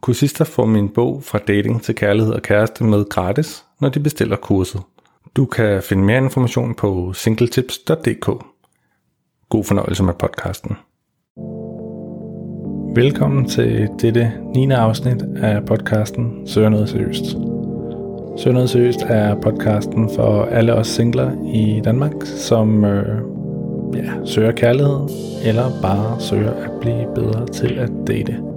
Kursister får min bog fra dating til kærlighed og kæreste med gratis, når de bestiller kurset. Du kan finde mere information på singletips.dk. God fornøjelse med podcasten. Velkommen til dette 9. afsnit af podcasten Søger noget seriøst. Søger noget seriøst er podcasten for alle os singler i Danmark, som øh, ja, søger kærlighed eller bare søger at blive bedre til at date.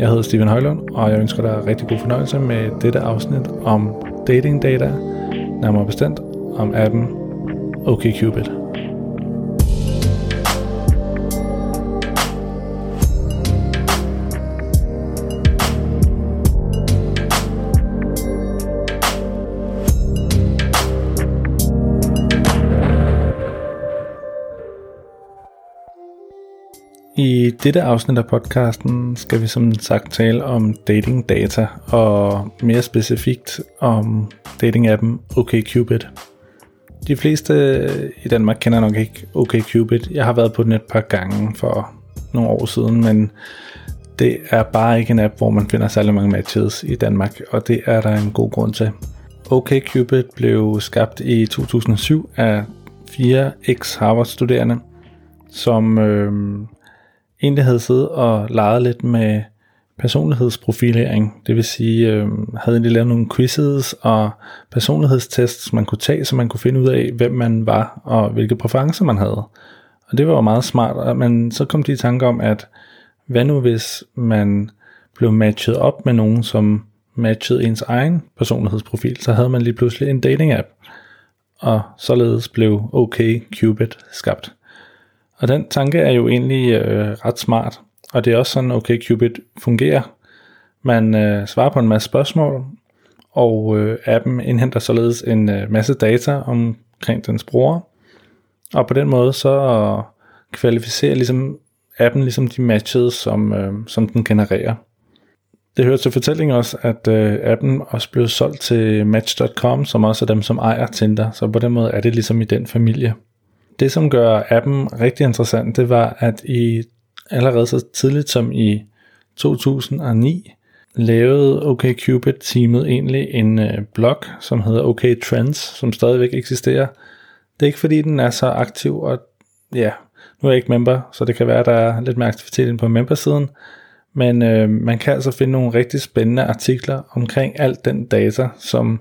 Jeg hedder Steven Højlund, og jeg ønsker dig rigtig god fornøjelse med dette afsnit om dating data, nærmere bestemt om appen OkCupid. I dette afsnit af podcasten skal vi som sagt tale om dating data, og mere specifikt om dating-appen OkCupid. De fleste i Danmark kender nok ikke OkCupid. Jeg har været på den et par gange for nogle år siden, men det er bare ikke en app, hvor man finder særlig mange matches i Danmark, og det er der en god grund til. OkCupid blev skabt i 2007 af fire ex-Harvard-studerende, som øh, egentlig havde siddet og leget lidt med personlighedsprofilering. Det vil sige, øh, havde egentlig lavet nogle quizzes og personlighedstests, man kunne tage, så man kunne finde ud af, hvem man var og hvilke præferencer man havde. Og det var jo meget smart, men så kom de i tanke om, at hvad nu hvis man blev matchet op med nogen, som matchede ens egen personlighedsprofil, så havde man lige pludselig en dating app. Og således blev OK Cupid skabt. Og den tanke er jo egentlig øh, ret smart, og det er også sådan, okay, Cupid fungerer. Man øh, svarer på en masse spørgsmål, og øh, appen indhenter således en øh, masse data omkring dens bruger, og på den måde så kvalificerer ligesom appen ligesom de matches, som, øh, som den genererer. Det hører til fortællingen også, at øh, appen også blev solgt til Match.com, som også er dem, som ejer Tinder, så på den måde er det ligesom i den familie. Det, som gør appen rigtig interessant, det var, at i allerede så tidligt som i 2009, lavede OkCupid-teamet egentlig en øh, blog, som hedder OK Trends, som stadigvæk eksisterer. Det er ikke fordi, den er så aktiv, og ja, nu er jeg ikke member, så det kan være, at der er lidt mere aktivitet på membersiden, men øh, man kan altså finde nogle rigtig spændende artikler omkring alt den data, som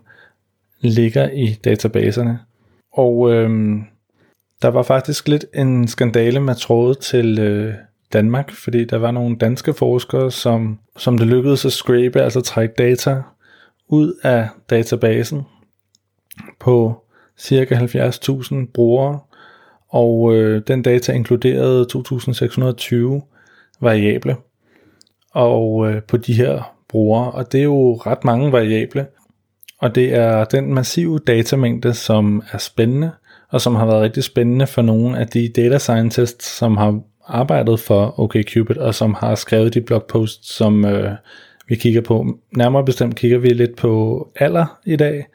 ligger i databaserne. Og øh, der var faktisk lidt en skandale med trådet til øh, Danmark, fordi der var nogle danske forskere, som, som det lykkedes at scrape, altså trække data ud af databasen på cirka 70.000 brugere, og øh, den data inkluderede 2620 variable og øh, på de her brugere, og det er jo ret mange variable, og det er den massive datamængde, som er spændende, og som har været rigtig spændende for nogle af de data scientists, som har arbejdet for OkCupid, og som har skrevet de blogposts, som øh, vi kigger på. Nærmere bestemt kigger vi lidt på alder i dag,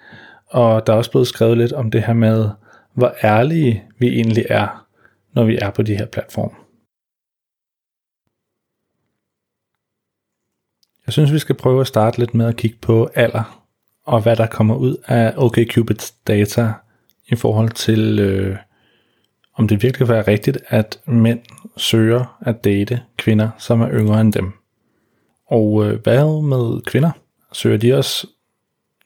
og der er også blevet skrevet lidt om det her med, hvor ærlige vi egentlig er, når vi er på de her platforme. Jeg synes, vi skal prøve at starte lidt med at kigge på alder, og hvad der kommer ud af OkCupids data i forhold til, øh, om det virkelig kan være rigtigt, at mænd søger at date kvinder, som er yngre end dem. Og øh, hvad med kvinder? Søger de også,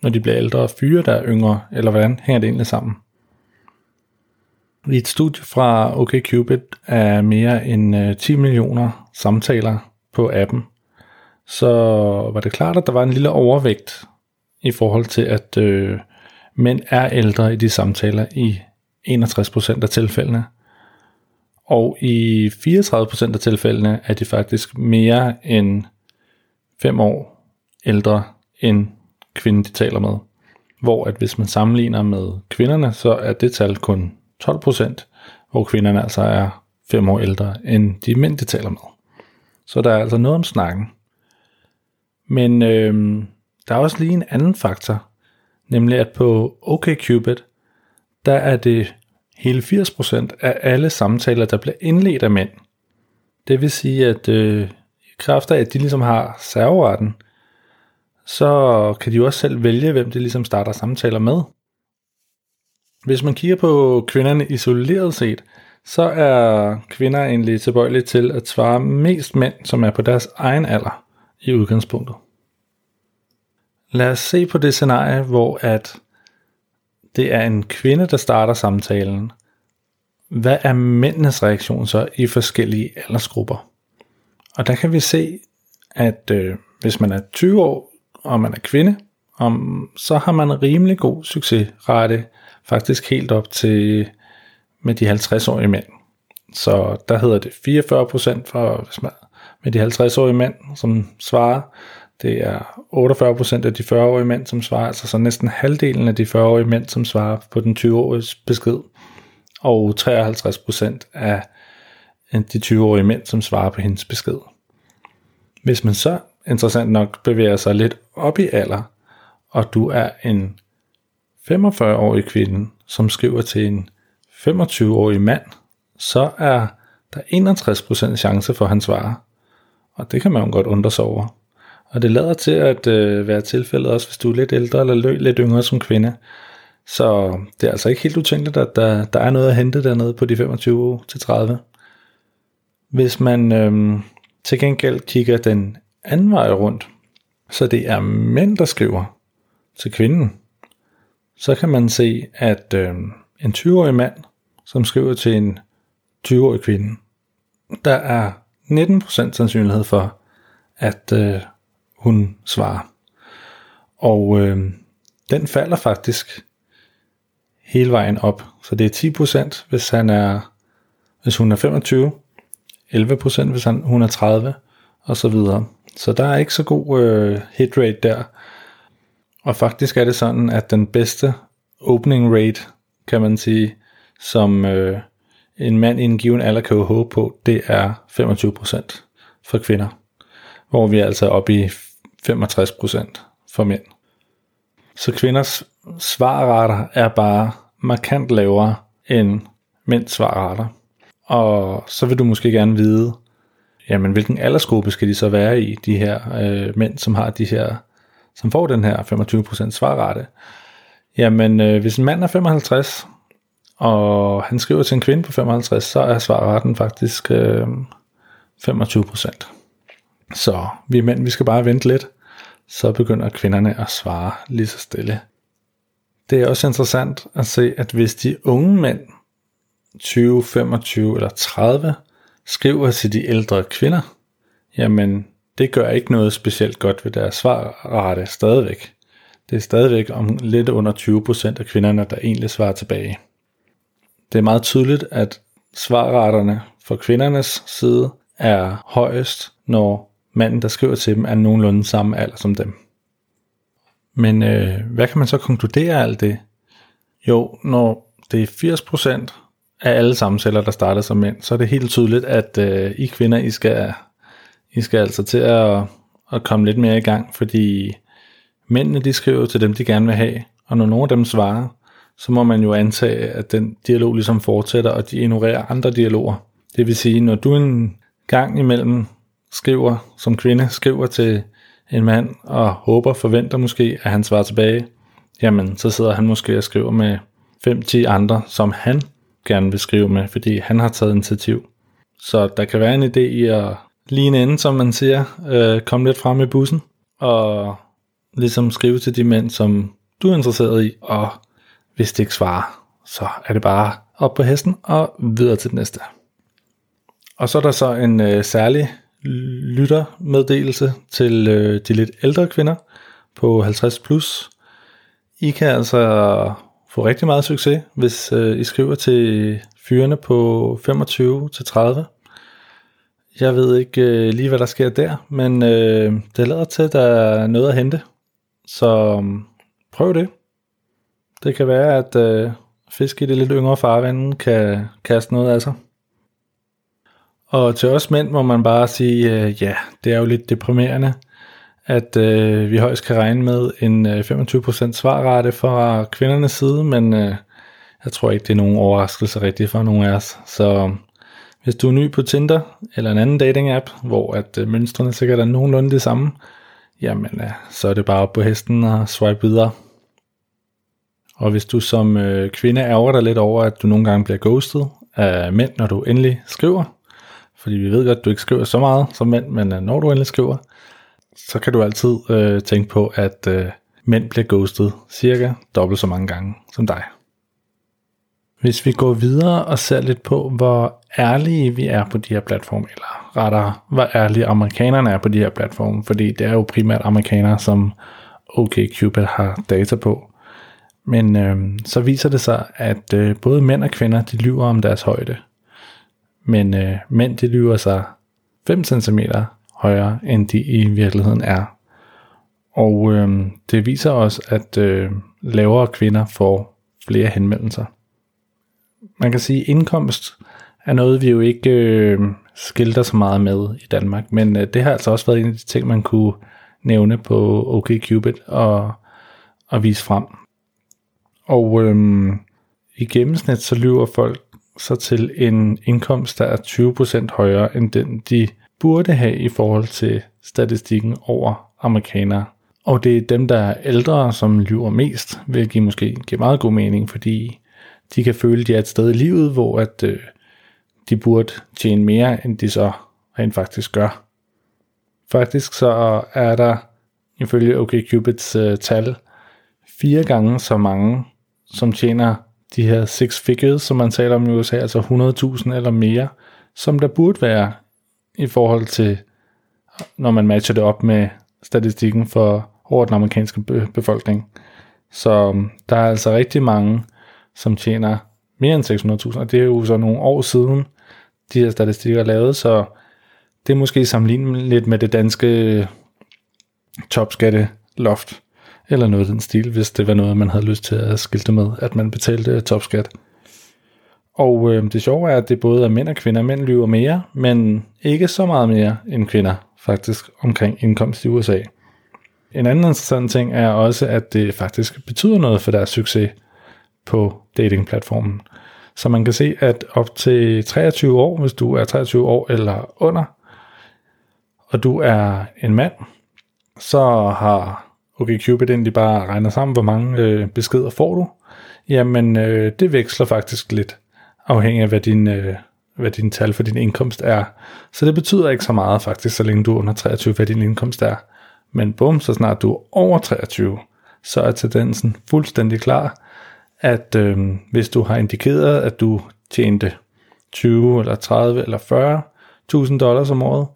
når de bliver ældre, fyre, der er yngre, eller hvordan hænger det egentlig sammen? I et studie fra OkCupid er mere end øh, 10 millioner samtaler på appen, så var det klart, at der var en lille overvægt i forhold til, at øh, mænd er ældre i de samtaler i 61% af tilfældene. Og i 34% af tilfældene er de faktisk mere end 5 år ældre end kvinden, de taler med. Hvor at hvis man sammenligner med kvinderne, så er det tal kun 12%, hvor kvinderne altså er 5 år ældre end de mænd, de taler med. Så der er altså noget om snakken. Men øh, der er også lige en anden faktor, nemlig at på OkCupid, der er det hele 80% af alle samtaler, der bliver indledt af mænd. Det vil sige, at øh, i kraft af, at de ligesom har serveretten, så kan de jo også selv vælge, hvem de ligesom starter samtaler med. Hvis man kigger på kvinderne isoleret set, så er kvinder egentlig tilbøjelige til at svare mest mænd, som er på deres egen alder i udgangspunktet. Lad os se på det scenarie, hvor at det er en kvinde, der starter samtalen. Hvad er mændenes reaktion så i forskellige aldersgrupper? Og der kan vi se, at øh, hvis man er 20 år, og man er kvinde, om, så har man en rimelig god succesrate, faktisk helt op til med de 50-årige mænd. Så der hedder det 44% for, hvis man, med de 50-årige mænd, som svarer. Det er 48% af de 40-årige mænd, som svarer, altså så næsten halvdelen af de 40-årige mænd, som svarer på den 20-åriges besked. Og 53% af de 20-årige mænd, som svarer på hendes besked. Hvis man så interessant nok bevæger sig lidt op i alder, og du er en 45-årig kvinde, som skriver til en 25-årig mand, så er der 61% chance for, at han svarer. Og det kan man jo godt undre sig over. Og det lader til at øh, være tilfældet også, hvis du er lidt ældre eller lidt yngre som kvinde. Så det er altså ikke helt utænkeligt, at der, der er noget at hente dernede på de 25-30. Hvis man øh, til gengæld kigger den anden vej rundt, så det er mænd, der skriver til kvinden, så kan man se, at øh, en 20-årig mand, som skriver til en 20-årig kvinde, der er 19% sandsynlighed for, at øh, hun svarer. Og øh, den falder faktisk hele vejen op. Så det er 10%, hvis han er hvis hun er 25, 11% hvis han, hun er 30, og så videre. Så der er ikke så god øh, hit rate der. Og faktisk er det sådan, at den bedste opening rate, kan man sige, som øh, en mand i en given alder kan håbe på, det er 25% for kvinder. Hvor vi er altså oppe i 65% for mænd. Så kvinders svarrater er bare markant lavere end mænds svarrater. Og så vil du måske gerne vide, jamen hvilken aldersgruppe skal de så være i, de her øh, mænd, som har de her, som får den her 25% svarrate. Jamen, øh, hvis en mand er 55, og han skriver til en kvinde på 55, så er svarretten faktisk øh, 25%. Så vi mænd, vi skal bare vente lidt, så begynder kvinderne at svare lige så stille. Det er også interessant at se, at hvis de unge mænd, 20, 25 eller 30, skriver til de ældre kvinder, jamen det gør ikke noget specielt godt ved deres svarrate stadigvæk. Det er stadigvæk om lidt under 20% af kvinderne, der egentlig svarer tilbage. Det er meget tydeligt, at svarraterne for kvindernes side er højest, når manden, der skriver til dem, er nogenlunde samme alder som dem. Men øh, hvad kan man så konkludere af alt det? Jo, når det er 80% af alle samtaler, der starter som mænd, så er det helt tydeligt, at øh, I kvinder, I skal, I skal altså til at, at komme lidt mere i gang, fordi mændene, de skriver til dem, de gerne vil have, og når nogen af dem svarer, så må man jo antage, at den dialog ligesom fortsætter, og de ignorerer andre dialoger. Det vil sige, når du en gang imellem skriver, som kvinde, skriver til en mand, og håber, forventer måske, at han svarer tilbage, jamen så sidder han måske og skriver med 5-10 andre, som han gerne vil skrive med, fordi han har taget initiativ. Så der kan være en idé i at lige ende, som man siger, øh, komme lidt frem i bussen, og ligesom skrive til de mænd, som du er interesseret i, og hvis det ikke svarer, så er det bare op på hesten og videre til det næste. Og så er der så en øh, særlig lyttermeddelelse til øh, de lidt ældre kvinder på 50 plus. I kan altså få rigtig meget succes, hvis øh, I skriver til fyrene på 25 til 30. Jeg ved ikke øh, lige, hvad der sker der, men øh, det lader til, at der er noget at hente. Så mm, prøv det. Det kan være, at øh, fisk i det lidt yngre farvand kan kaste noget af sig. Og til os mænd må man bare sige, øh, ja, det er jo lidt deprimerende, at øh, vi højst kan regne med en øh, 25% svarrate fra kvindernes side, men øh, jeg tror ikke, det er nogen overraskelse rigtigt for nogen af os. Så øh, hvis du er ny på Tinder eller en anden dating app, hvor at øh, mønstrene sikkert er nogenlunde det samme, jamen øh, så er det bare op på hesten og swipe videre. Og hvis du som øh, kvinde ærger dig lidt over, at du nogle gange bliver ghostet af mænd, når du endelig skriver, fordi vi ved godt, at du ikke skriver så meget som mænd, men øh, når du endelig skriver, så kan du altid øh, tænke på, at øh, mænd bliver ghostet cirka dobbelt så mange gange som dig. Hvis vi går videre og ser lidt på, hvor ærlige vi er på de her platforme, eller rettere, hvor ærlige amerikanerne er på de her platforme, fordi det er jo primært amerikanere, som OkCupid har data på. Men øh, så viser det sig, at øh, både mænd og kvinder, de lyver om deres højde. Men øh, mænd, de lyver sig 5 cm højere, end de i virkeligheden er. Og øh, det viser også, at øh, lavere kvinder får flere henvendelser. Man kan sige, at indkomst er noget, vi jo ikke øh, skilter så meget med i Danmark, men øh, det har altså også været en af de ting, man kunne nævne på OkCupid og, og vise frem. Og øh, i gennemsnit så lyver folk så til en indkomst, der er 20% højere end den, de burde have i forhold til statistikken over amerikanere. Og det er dem, der er ældre, som lyver mest, hvilket måske giver meget god mening, fordi de kan føle, at de er et sted i livet, hvor at, øh, de burde tjene mere, end de så rent faktisk gør. Faktisk så er der ifølge OkCupids øh, tal fire gange så mange, som tjener de her six figures, som man taler om i USA, altså 100.000 eller mere, som der burde være i forhold til, når man matcher det op med statistikken for over den amerikanske befolkning. Så øhm, der er altså rigtig mange, som tjener mere end 600.000, og det er jo så nogle år siden, de her statistikker er lavet, så det er måske sammenlignet lidt med det danske øh, topskatteloft, eller noget af den stil, hvis det var noget, man havde lyst til at skilte med, at man betalte topskat. Og øh, det sjove er, at det både er mænd og kvinder. Mænd lyver mere, men ikke så meget mere end kvinder, faktisk omkring indkomst i USA. En anden interessant ting er også, at det faktisk betyder noget for deres succes på datingplatformen. Så man kan se, at op til 23 år, hvis du er 23 år eller under, og du er en mand, så har OkCupid egentlig bare regner sammen, hvor mange øh, beskeder får du. Jamen, øh, det veksler faktisk lidt afhængig af, hvad din, øh, hvad din tal for din indkomst er. Så det betyder ikke så meget faktisk, så længe du er under 23, hvad din indkomst er. Men bum, så snart du er over 23, så er tendensen fuldstændig klar, at øh, hvis du har indikeret, at du tjente 20 eller 30 eller 40 1000 dollars om året,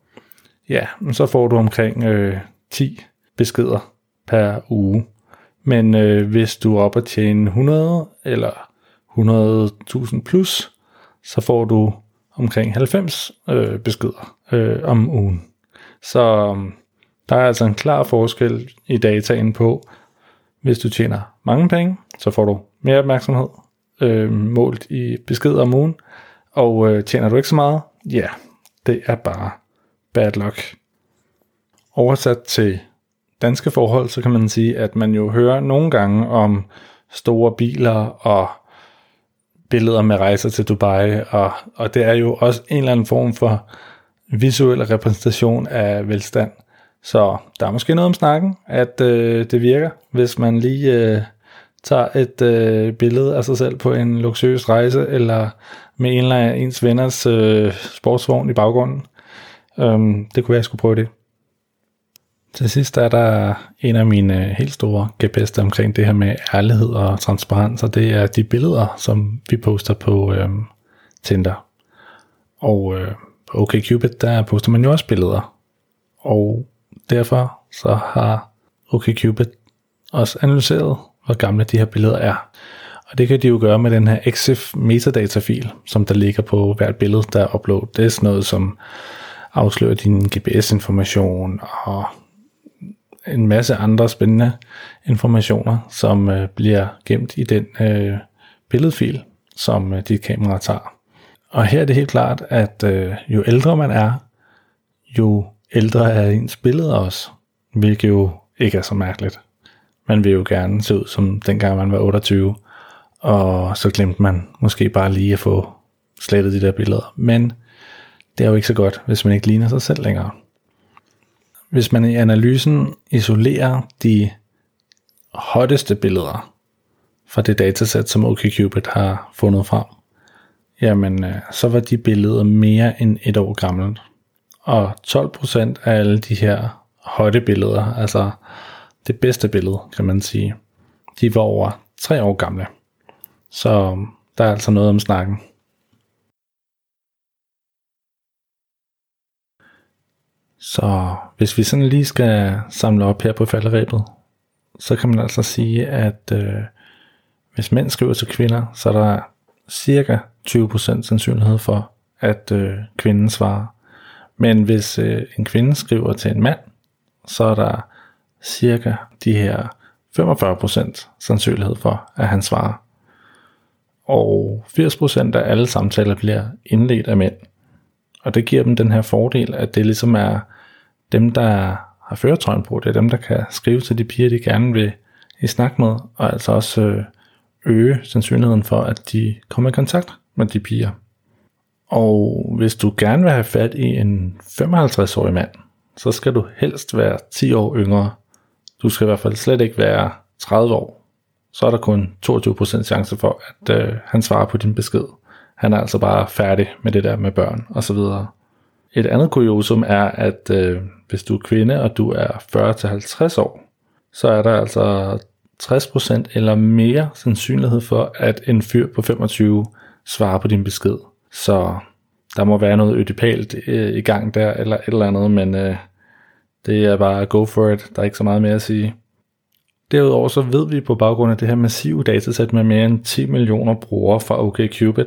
ja, så får du omkring øh, 10 beskeder per uge. Men øh, hvis du er oppe at tjene 100 eller 100.000 plus, så får du omkring 90 øh, beskeder øh, om ugen. Så øh, der er altså en klar forskel i dataen på, hvis du tjener mange penge, så får du mere opmærksomhed øh, målt i beskeder om ugen, og øh, tjener du ikke så meget, ja, det er bare bad luck. Oversat til danske forhold, så kan man sige, at man jo hører nogle gange om store biler og billeder med rejser til Dubai, og, og det er jo også en eller anden form for visuel repræsentation af velstand. Så der er måske noget om snakken, at øh, det virker, hvis man lige øh, tager et øh, billede af sig selv på en luksuriøs rejse, eller med en eller anden ens venners øh, sportsvogn i baggrunden. Øhm, det kunne være, at jeg skulle prøve det. Til sidst er der en af mine øh, helt store kæpheste omkring det her med ærlighed og transparens, og det er de billeder, som vi poster på øhm, Tinder. Og øh, på OkCupid, der poster man jo også billeder. Og derfor så har OkCupid også analyseret, hvor gamle de her billeder er. Og det kan de jo gøre med den her EXIF metadata-fil, som der ligger på hvert billede, der er upload. Det er sådan noget, som afslører din GPS-information og en masse andre spændende informationer, som øh, bliver gemt i den øh, billedfil, som øh, dit kamera tager. Og her er det helt klart, at øh, jo ældre man er, jo ældre er ens billeder også, hvilket jo ikke er så mærkeligt. Man vil jo gerne se ud som dengang man var 28, og så glemte man måske bare lige at få slettet de der billeder. Men det er jo ikke så godt, hvis man ikke ligner sig selv længere. Hvis man i analysen isolerer de hotteste billeder fra det datasæt, som OkCupid har fundet frem, jamen øh, så var de billeder mere end et år gammelt. Og 12% af alle de her hotte billeder, altså det bedste billede, kan man sige, de var over tre år gamle. Så der er altså noget om snakken. Så hvis vi sådan lige skal samle op her på falderæbet, så kan man altså sige, at øh, hvis mænd skriver til kvinder, så er der cirka 20% sandsynlighed for, at øh, kvinden svarer. Men hvis øh, en kvinde skriver til en mand, så er der cirka de her 45% sandsynlighed for, at han svarer. Og 80% af alle samtaler bliver indledt af mænd. Og det giver dem den her fordel, at det ligesom er dem, der har føretrøjen på, det er dem, der kan skrive til de piger, de gerne vil i snak med, og altså også øh, øge sandsynligheden for, at de kommer i kontakt med de piger. Og hvis du gerne vil have fat i en 55-årig mand, så skal du helst være 10 år yngre. Du skal i hvert fald slet ikke være 30 år. Så er der kun 22% chance for, at øh, han svarer på din besked. Han er altså bare færdig med det der med børn og så videre. Et andet kuriosum er, at øh, hvis du er kvinde, og du er 40-50 år, så er der altså 60% eller mere sandsynlighed for, at en fyr på 25 svarer på din besked. Så der må være noget ødipalt øh, i gang der, eller et eller andet, men øh, det er bare go for it. Der er ikke så meget mere at sige. Derudover så ved vi på baggrund af det her massive datasæt med mere end 10 millioner brugere fra OkCupid,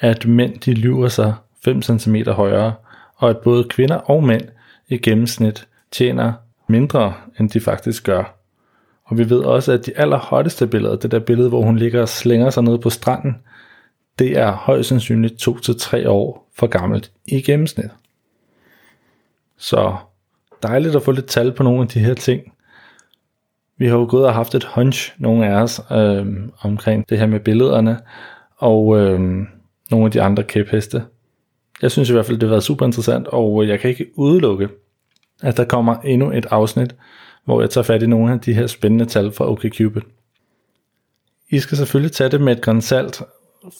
at mænd de lyver sig 5 cm højere, og at både kvinder og mænd i gennemsnit tjener mindre, end de faktisk gør. Og vi ved også, at de allerhotteste billeder, det der billede, hvor hun ligger og slænger sig ned på stranden, det er højst sandsynligt 2-3 år for gammelt i gennemsnit. Så dejligt at få lidt tal på nogle af de her ting. Vi har jo gået og haft et hunch, nogle af os, øh, omkring det her med billederne, og øh, nogle af de andre kæpheste. Jeg synes i hvert fald, det har været super interessant, og øh, jeg kan ikke udelukke, at der kommer endnu et afsnit, hvor jeg tager fat i nogle af de her spændende tal fra OkCupid. I skal selvfølgelig tage det med et grænsalt,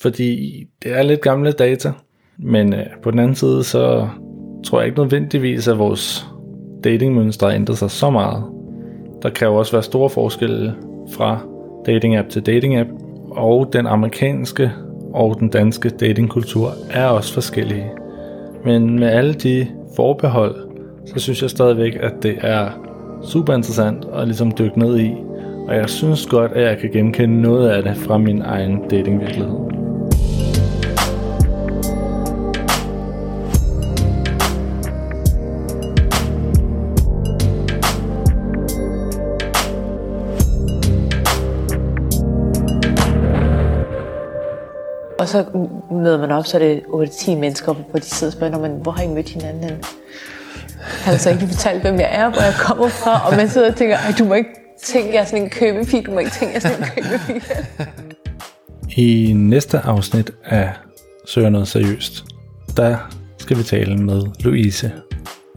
fordi det er lidt gamle data, men øh, på den anden side, så tror jeg ikke nødvendigvis, at vores datingmønstre har ændret sig så meget. Der kan jo også være store forskelle fra dating app til dating app, og den amerikanske og den danske datingkultur er også forskellige. Men med alle de forbehold, så synes jeg stadigvæk, at det er super interessant at ligesom dykke ned i. Og jeg synes godt, at jeg kan genkende noget af det fra min egen datingvirkelighed. Så møder man op, så er det 8-10 mennesker, på de sidder og spørger, men hvor har I mødt hinanden? Han har så ikke fortalt, hvem jeg er, hvor jeg kommer fra, og man sidder og tænker, du må ikke tænke, jeg er sådan en købepige, du må ikke tænke, jeg er sådan en købepige. I næste afsnit af Søger noget seriøst, der skal vi tale med Louise.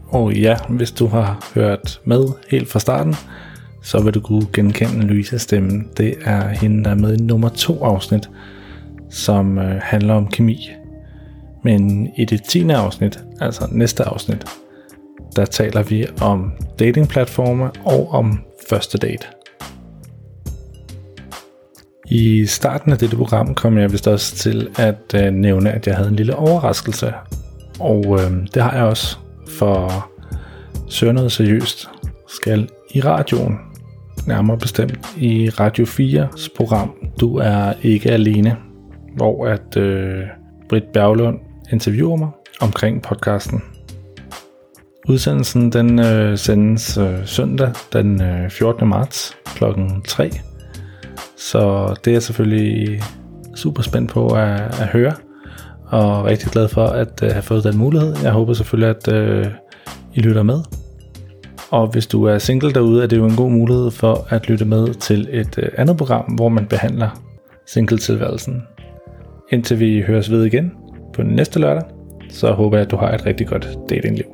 Og ja, hvis du har hørt med helt fra starten, så vil du kunne genkende Louises stemme. Det er hende, der er med i nummer to afsnit, som øh, handler om kemi. Men i det 10. afsnit, altså næste afsnit, der taler vi om datingplatforme og om første date. I starten af dette program kom jeg vist også til at øh, nævne, at jeg havde en lille overraskelse. Og øh, det har jeg også, for Søger noget seriøst skal i radioen, nærmere bestemt i Radio 4's program Du er ikke alene, hvor at øh, Britt Berglund interviewer mig omkring podcasten. Udsendelsen den øh, sendes øh, søndag den øh, 14. marts kl. 3. Så det er jeg selvfølgelig super spændt på at, at høre, og rigtig glad for at øh, have fået den mulighed. Jeg håber selvfølgelig, at øh, I lytter med. Og hvis du er single derude, er det jo en god mulighed for at lytte med til et øh, andet program, hvor man behandler singletilværelsen. Indtil vi høres ved igen på næste lørdag, så håber jeg, at du har et rigtig godt datingliv.